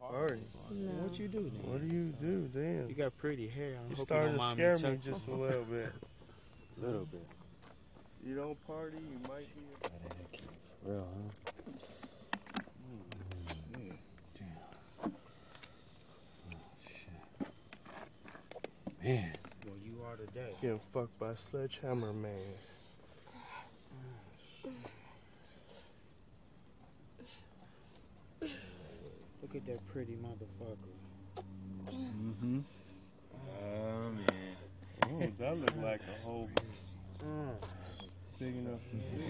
Party. No. What you do then? What do you do, damn? You got pretty hair. I'm You started to scare me just a little bit. A little bit. You don't party, you might be. For real, huh? Man. Well, you are today. Getting fucked by Sledgehammer Man. Oh, Look at that pretty motherfucker. Mm-hmm. Oh, man. Oh, that look like a whole big enough to fit.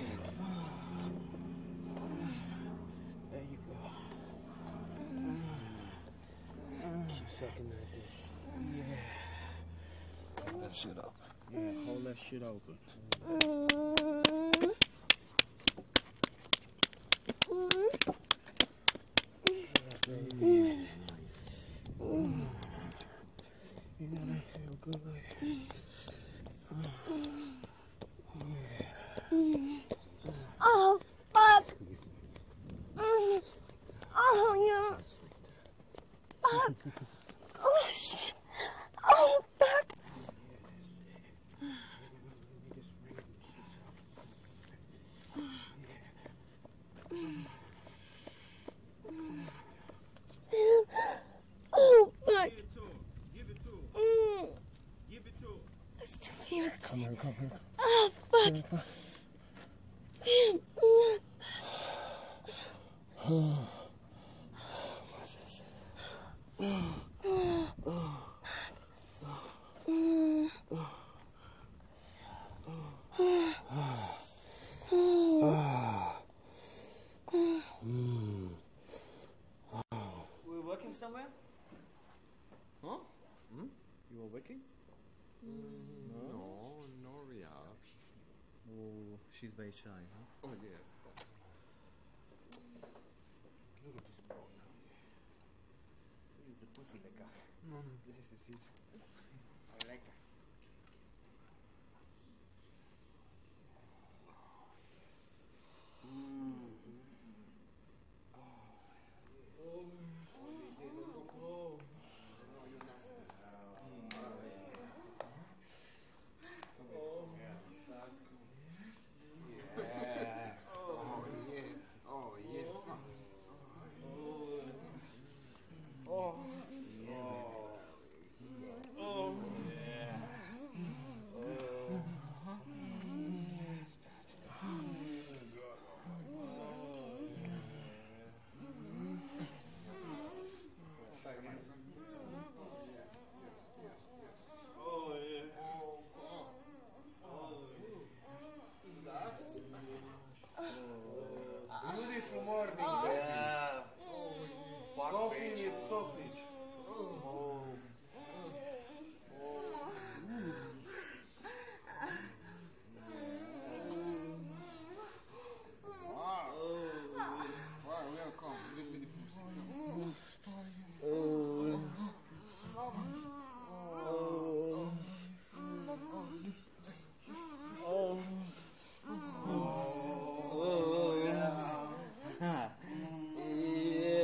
There you go. Keep sucking that dick. Yeah. Hold that shit up. Yeah, hold that shit open. You know that feel good. Oh, fuck. Mm. Oh, yeah. Fuck. Oh, shit. Oh, fuck. Oh, fuck. Mm. Let's just give it to Come here, come here. Oh, fuck. Damn. Mm. Mm. We working somewhere? Huh? Hmm? You were working? No, no real. Oh, she's very shy, huh? Oh, yes. Use the pussy licker. This is. I like her. Oh, yeah. Oh, yeah. Beautiful morning. Yeah. Coffee with sausage. Oh. Wow. Wow, welcome. Little bitty pussy.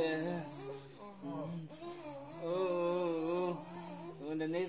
Yes. Oh. Oh, the nice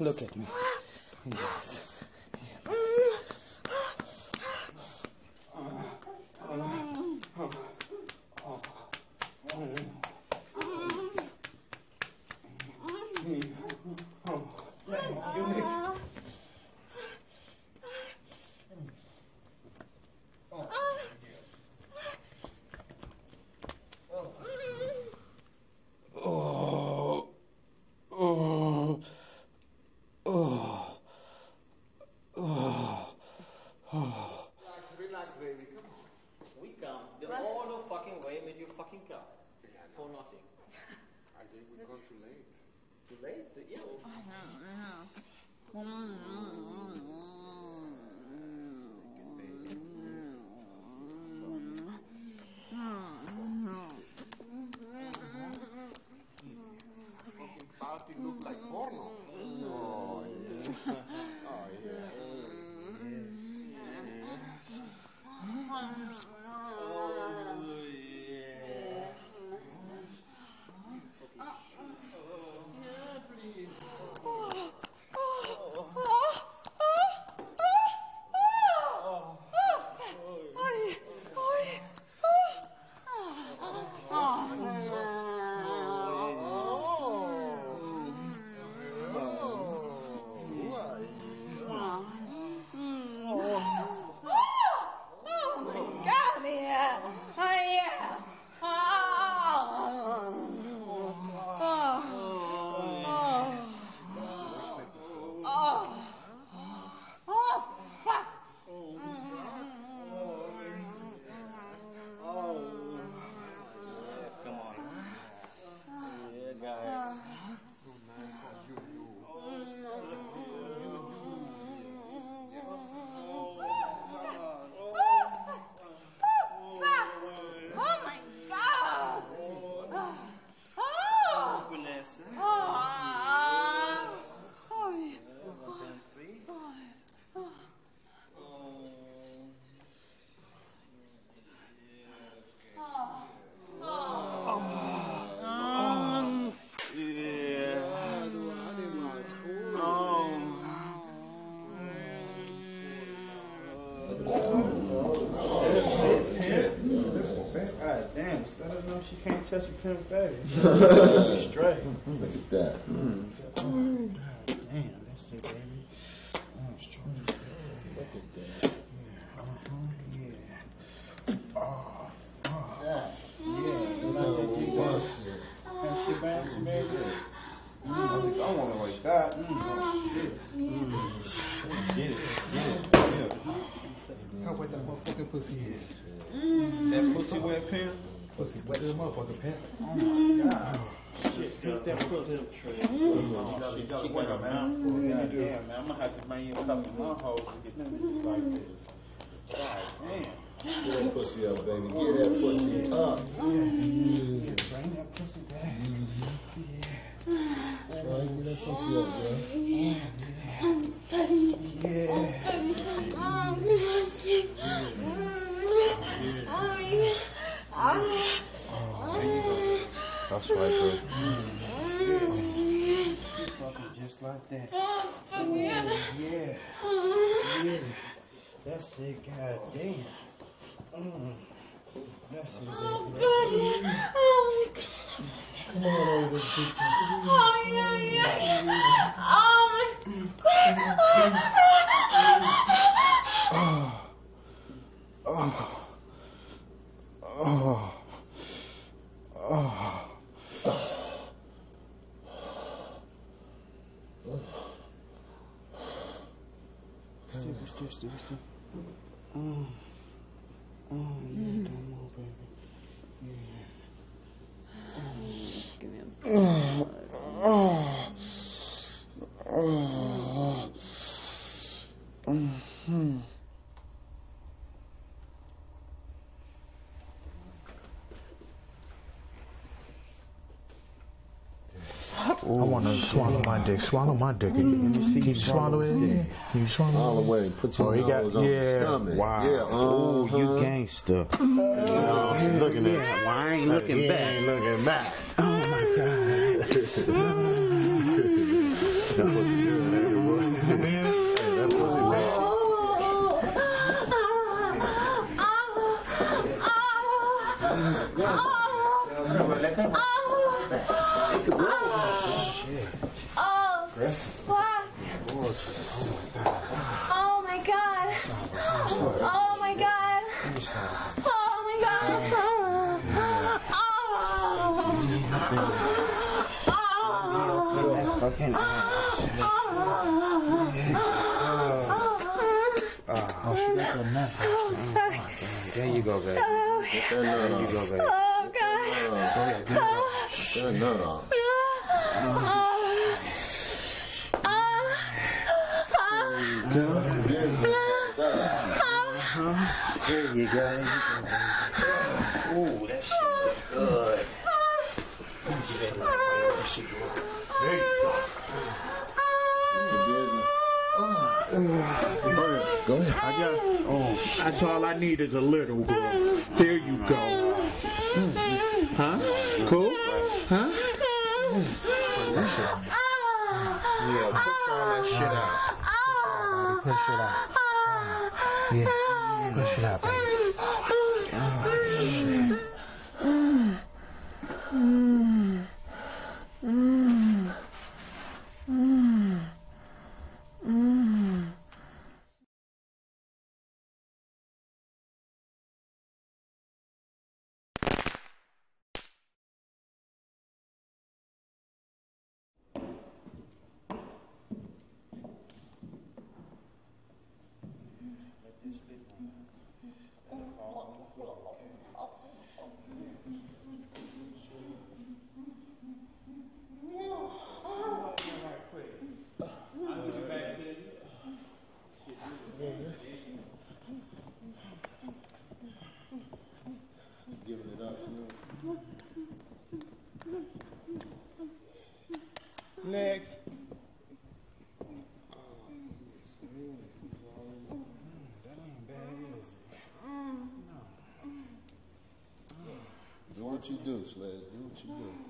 Look at me. Can't touch a pimp baby. Straight. Look at that. Damn, that's it, baby. Oh, strong. Look at that. Uh-huh, yeah. Oh, fuck. Yeah. Yeah, That's how that we want that- shit. that shit bounce, baby. I think I want it like that. Mm, oh, shit. Get it. Get it. Get it. How wet that motherfucking pussy is. That pussy wet pimp. Pussy wet as a motherfucker, pimp. Oh my god. Shit, pimp that pussy. Oh, shit, she got a mouthful. God damn, man. I'm gonna have to bring you a couple more hoes to get them bitches like this. God damn. Get that pussy up, baby. Get that pussy up. Yeah, bring that pussy back. Try and get that pussy up, bro. Yeah. Oh, nasty. Oh, yeah. Oh, That's right, bro. Just like that. oh, yeah. Yeah. That's it, god damn. Mm. That's it. Oh, God. Oh, my God. Come on over, Oh, yeah, yeah. yeah. Oh, my Still, still, still, still. Oh. Oh, yeah, come on, baby. Give me a I want to swallow my dick. Swallow my dick. Can you swallow it? Can you swallow All the way. Put your Oh, he got- on yeah. the stomach. Wow. Yeah, Oh, uh-huh. you gangster. looking at Yeah, well, I ain't looking back. ain't looking back. Oh my god. Oh, oh god. There you go. Got. Oh, that's all I need is a little, bro. Huh? Cool? Huh? Yeah, push all that shit out. Push it out. Yeah. Push it out, baby. Giving what you do, Sledge. Do what you do.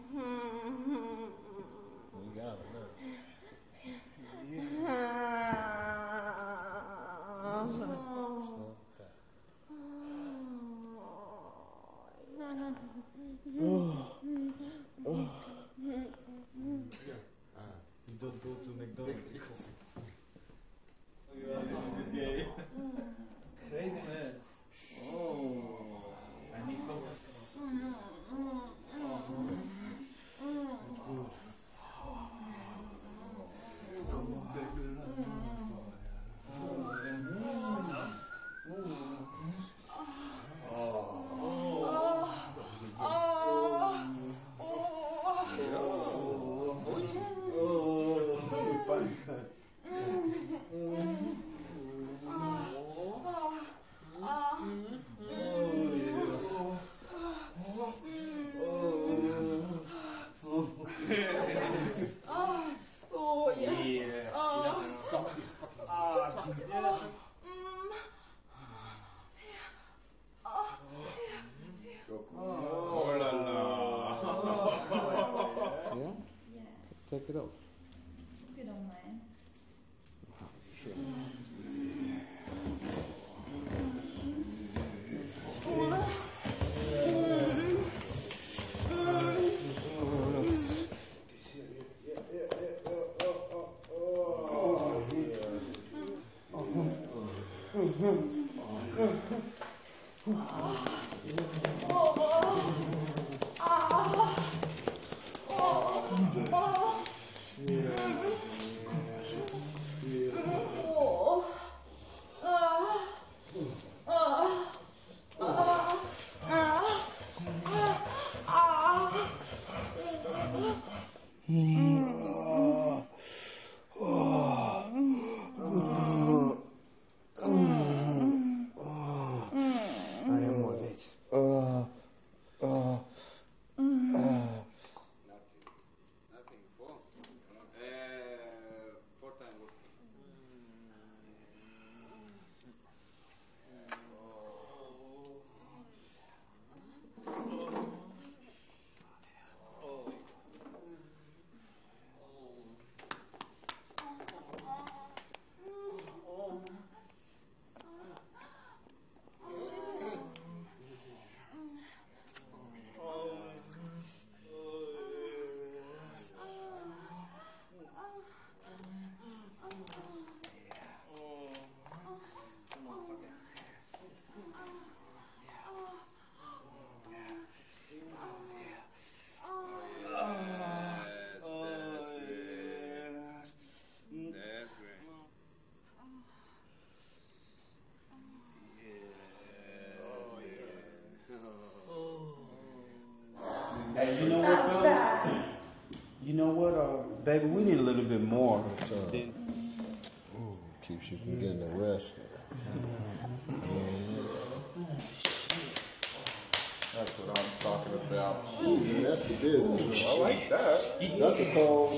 I'm talking about. Ooh, yeah. that's the business. I like that. That's a cold.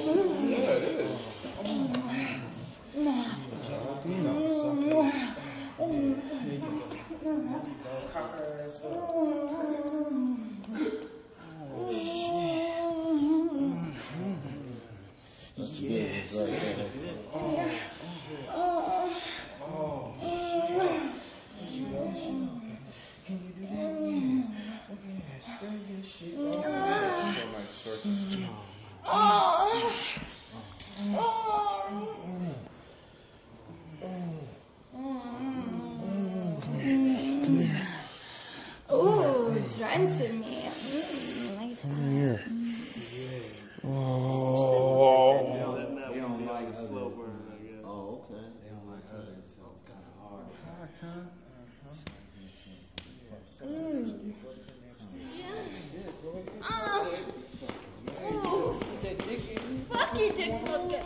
Yeah, it is. Mm-hmm. 一直说对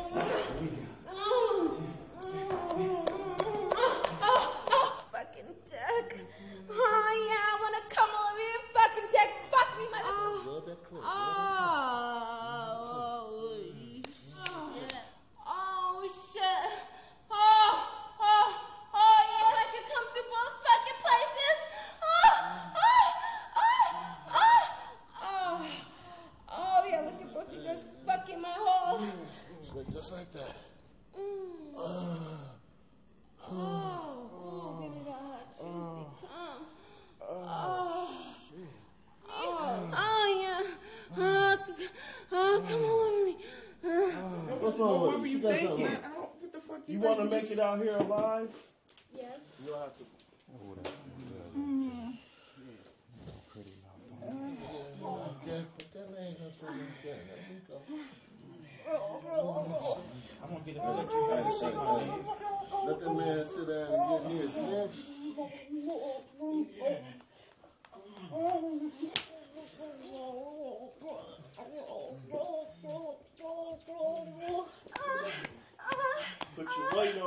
yeah.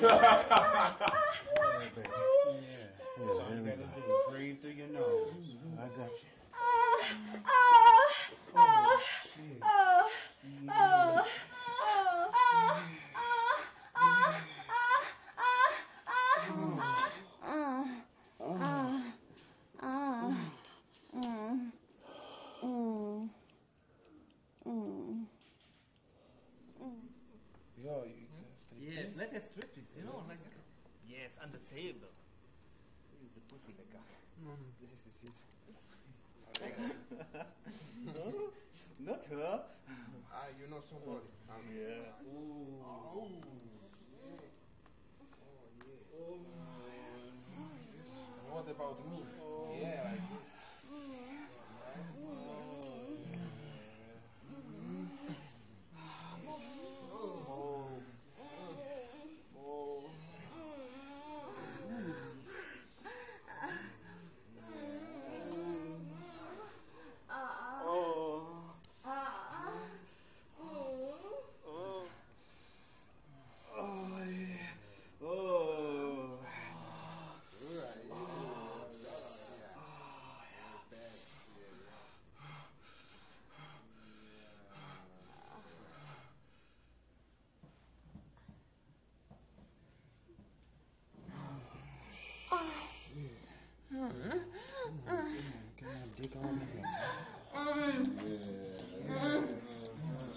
Yeah. Yeah, breathe through your nose. I got you.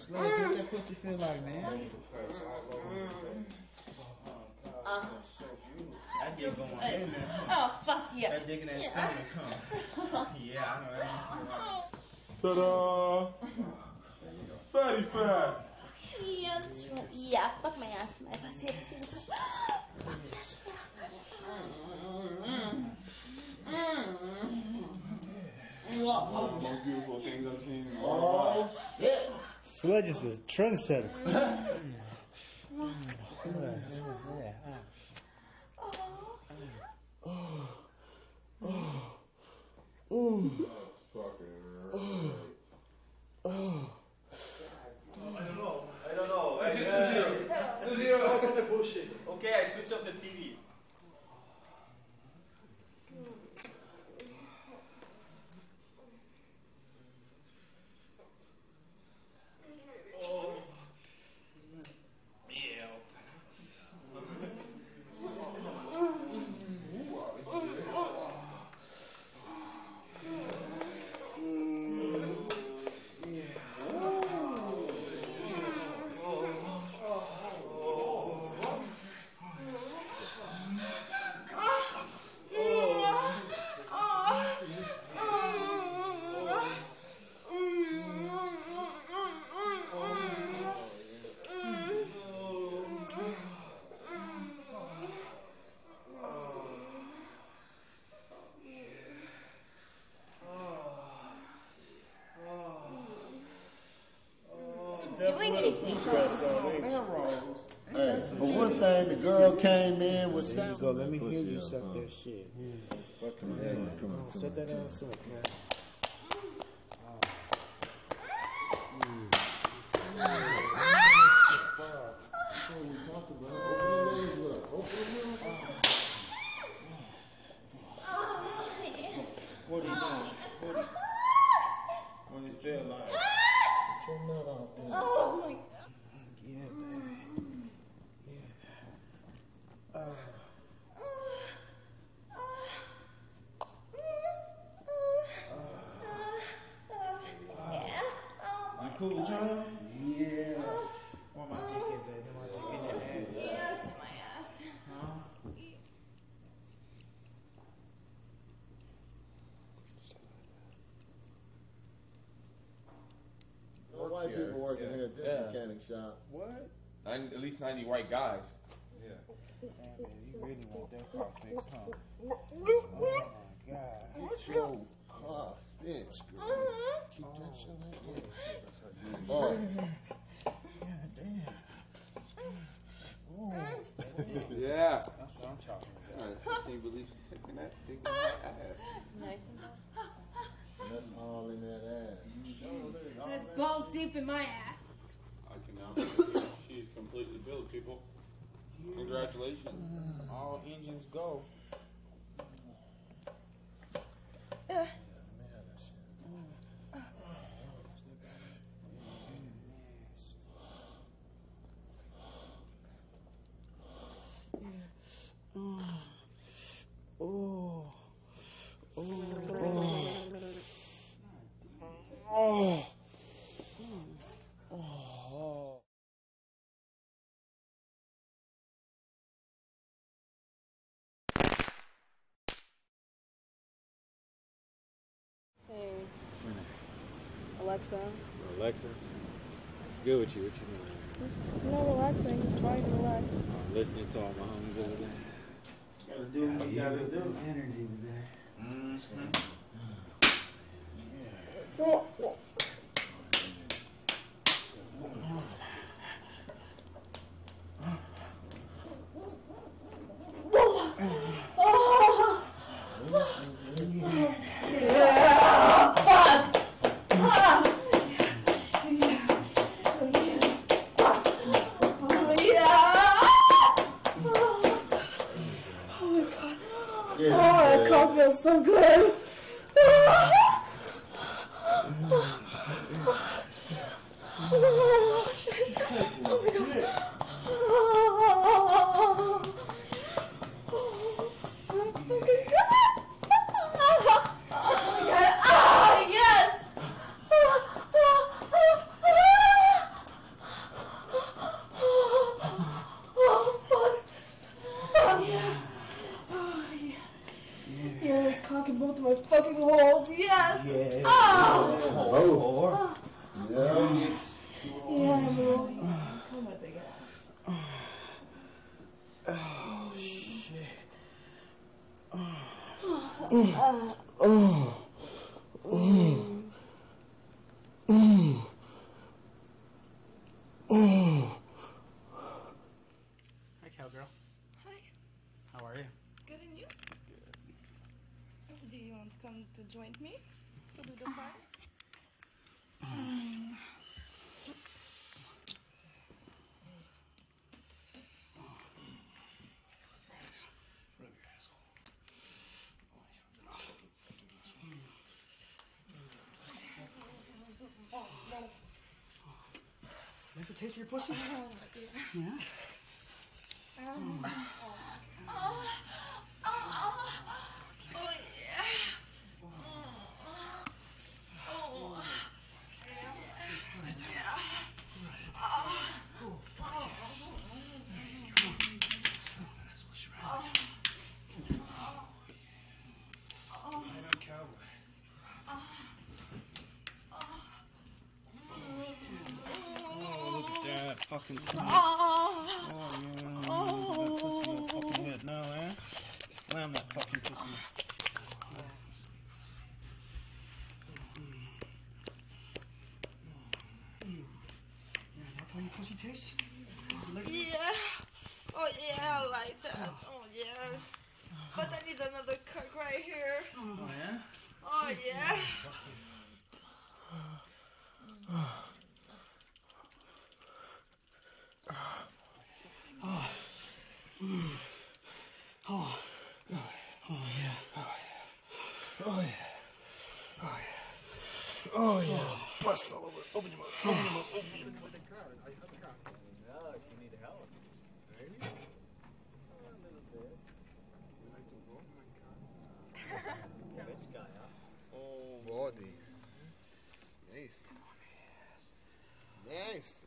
That pussy feel like, man. Uh, that dick going in there. Oh, fuck yeah. That dick in that yeah. stomach, huh? yeah, I know that. Ta-da! Fatty fat! One of the most beautiful things I've seen in my life. Oh shit! Sledge is a trendsetter. oh. Oh. Oh. Oh. Doing anything. Hey, for one thing, the girl came in with There you Let me hear you up, suck uh-huh. that shit. Fucking hell, come on, come Set that down some, cat. What are you doing? What When it's jail life. Put your nut off there. Oh my Yeah, baby. You cool, John? Yeah. Where my dick at, baby? My dick in your ass. Yeah, it's in my ass. Huh? No white here. people working Yeah. here at this Yeah. shop. What? Nine, at least 90 white guys. Yeah. Damn, baby, you really want that car fixed, huh? Oh my god. Get your car fixed, girl. Keep that shit like that. Boy, God damn. Yeah. That's what I'm talking I about. can't believe she's taking that thing in my ass. Nice and that's all in that ass. That's balls deep in my ass. I can now see she's completely built, people. Congratulations. All engines go. Oh. Oh. Oh. Oh. Hey, Alexa. Alexa, what's good with you? What you doing? Just, you know, relaxing. Just trying to relax. I'm listening to all my homies over there. Gotta do what you gotta do. Energy today. Mm-hmm. Yeah, Oh, that yeah. cock feels so good. Oh, shit. Oh, my God. Oh, Oh, my God. Oh, yes. Oh, fuck. Oh, yeah. Oh, yeah. Yes, cock in both of my fucking holes. Yes. Yeah. Oh. Oh. Yeah. Yeah, bro. Oh, my big ass. Oh, shit. Uh, Oh. Mm. Mm. to join me to do the uh-huh. part. Like the taste of your pussy? Oh, yeah. yeah. Um, oh. Oh. Oh. Oh. fucking ah. clit. Oh, oh yeah. Oh. That pussy will fucking hurt now, eh? Slam that fucking pussy. Yeah, that's how your pussy tastes? Oh yeah, bust all over. Open your mouth. Open your mouth. Open your mouth. Oh, body. Nice. Nice.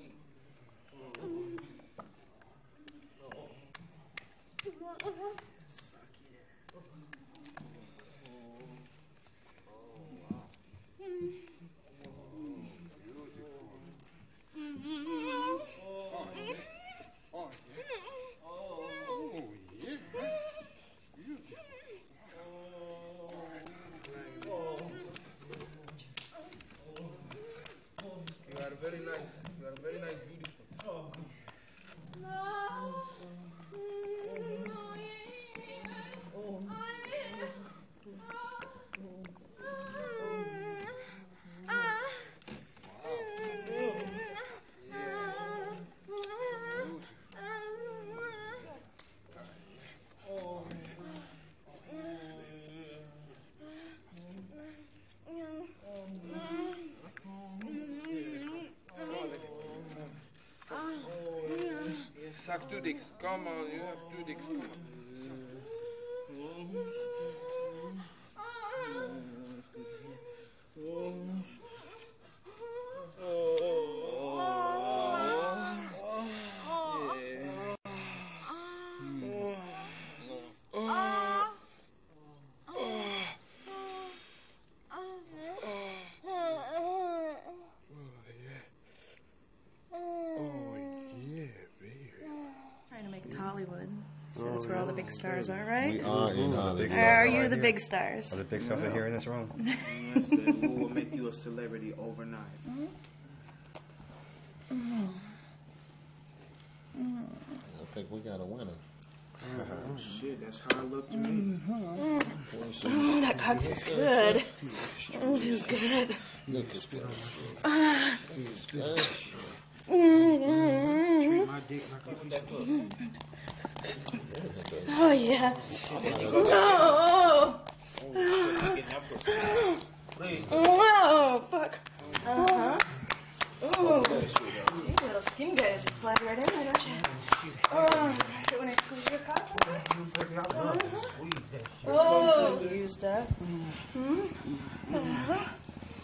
sagt du nichts. Komm mal, hör, du nichts. stars, all right? We are in are uh, the big stars. Are you the big stars? Are the big stars yeah. here in this room? we will make you a celebrity overnight. Mm. Mm. I think we got a winner. Oh, shit, that's how it looked to me. Mm-hmm. mm-hmm. that cocktail's good. It is good. Look at that. Look at that. Mm-hmm. Treat my dick like a Oh yeah. No. Wow, fuck. Uh huh. Ooh. You little skin guys just slide right in there, don't you? Oh, when I squeeze your cock. Oh, used up. Hmm? Uh-huh.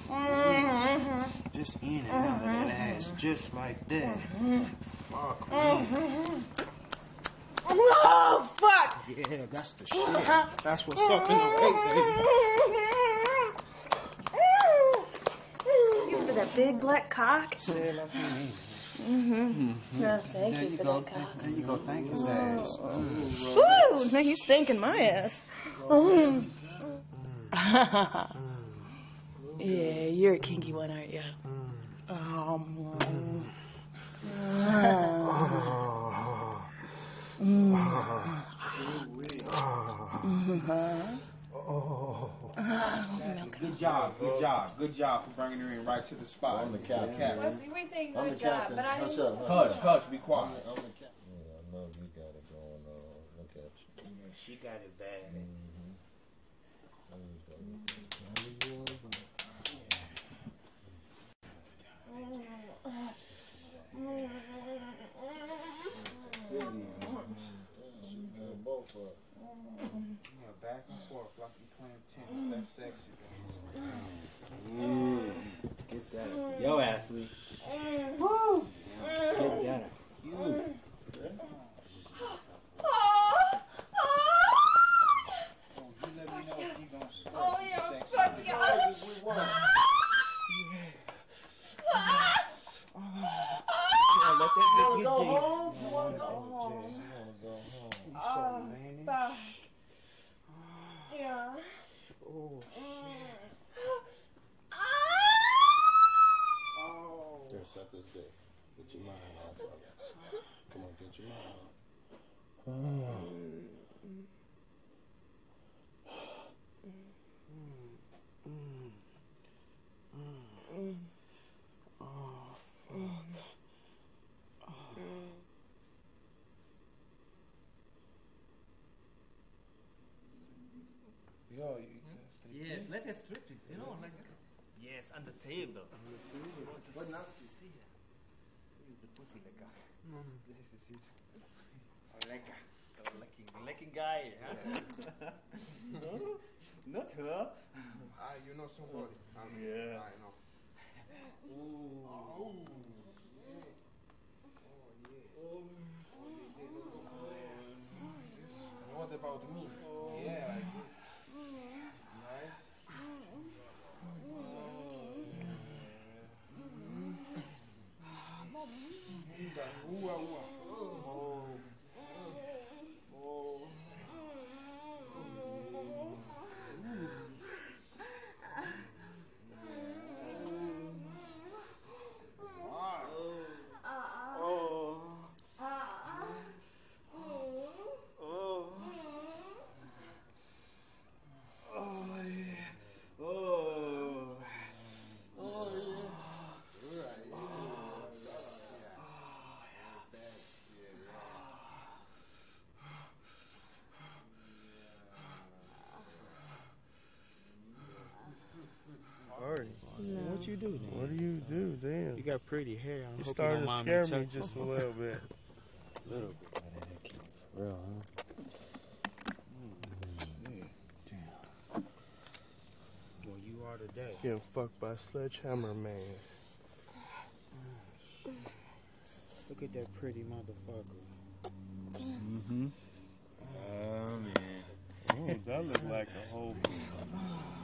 Mhm. Just in and out of that ass, just like that. Fuck. Mhm. Oh, fuck! Yeah, that's the shit. That's what's up in the way, You for that big black cock? Say it like you mean Mm-hmm. No, thank There you you for go. that cock. There you go. Thank his ass. Woo! Now he's thanking my ass. Mm. yeah, you're a kinky one, aren't you? Um, Good job, good job, good job for bringing her in right to the spot. I'm the To captain. What, we saying I'm the good job, captain. but I Hush didn't. up, Hush, up. hush, be quiet. I'm the captain. Yeah, I know you got it going on. Look at you. Yeah, she got it bad. Both Yeah, back and forth like you playing tennis. That's sexy. Mm. Get that. Yo, Ashley. Woo! Get that. You. Oh, yeah, fuck yeah. let that You bitch wanna go deep. home? You wanna go home? Oh, fuck. Yeah. Oh, mm. Here, suck this dick. Get your mind off of it. Come on, get your mind off. Yo, you, Yes, let us strip it, you know, like. Yes, on the table. What now? Is the pussy licker? No, this is it. Oh, lecker. Oh, licking, licking guy, huh? no? Not her. Ah, you know somebody. I mean, Yeah. I know. Ooh. Oh. And what about me? Yeah, like this. Nice. Ua, ah, ua. Oh. Oh. Alright. What you do then? What do you do, damn? You got pretty hair. I'm You hoping started don't to scare me touching- just a little bit. a little bit. For real, huh? Well, you are today. Getting fucked by Sledgehammer Man. Look at that pretty motherfucker. Mm-hmm. Oh, man. Oh, that look like a whole.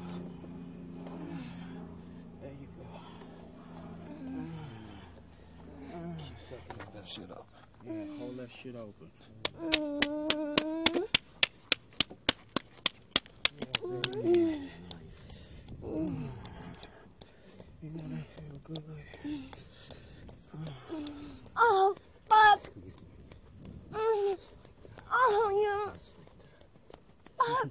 That shit up. Yeah, hold that shit open. You wanna feel good? Oh, Bob. Mm. Oh, yeah. Fuck!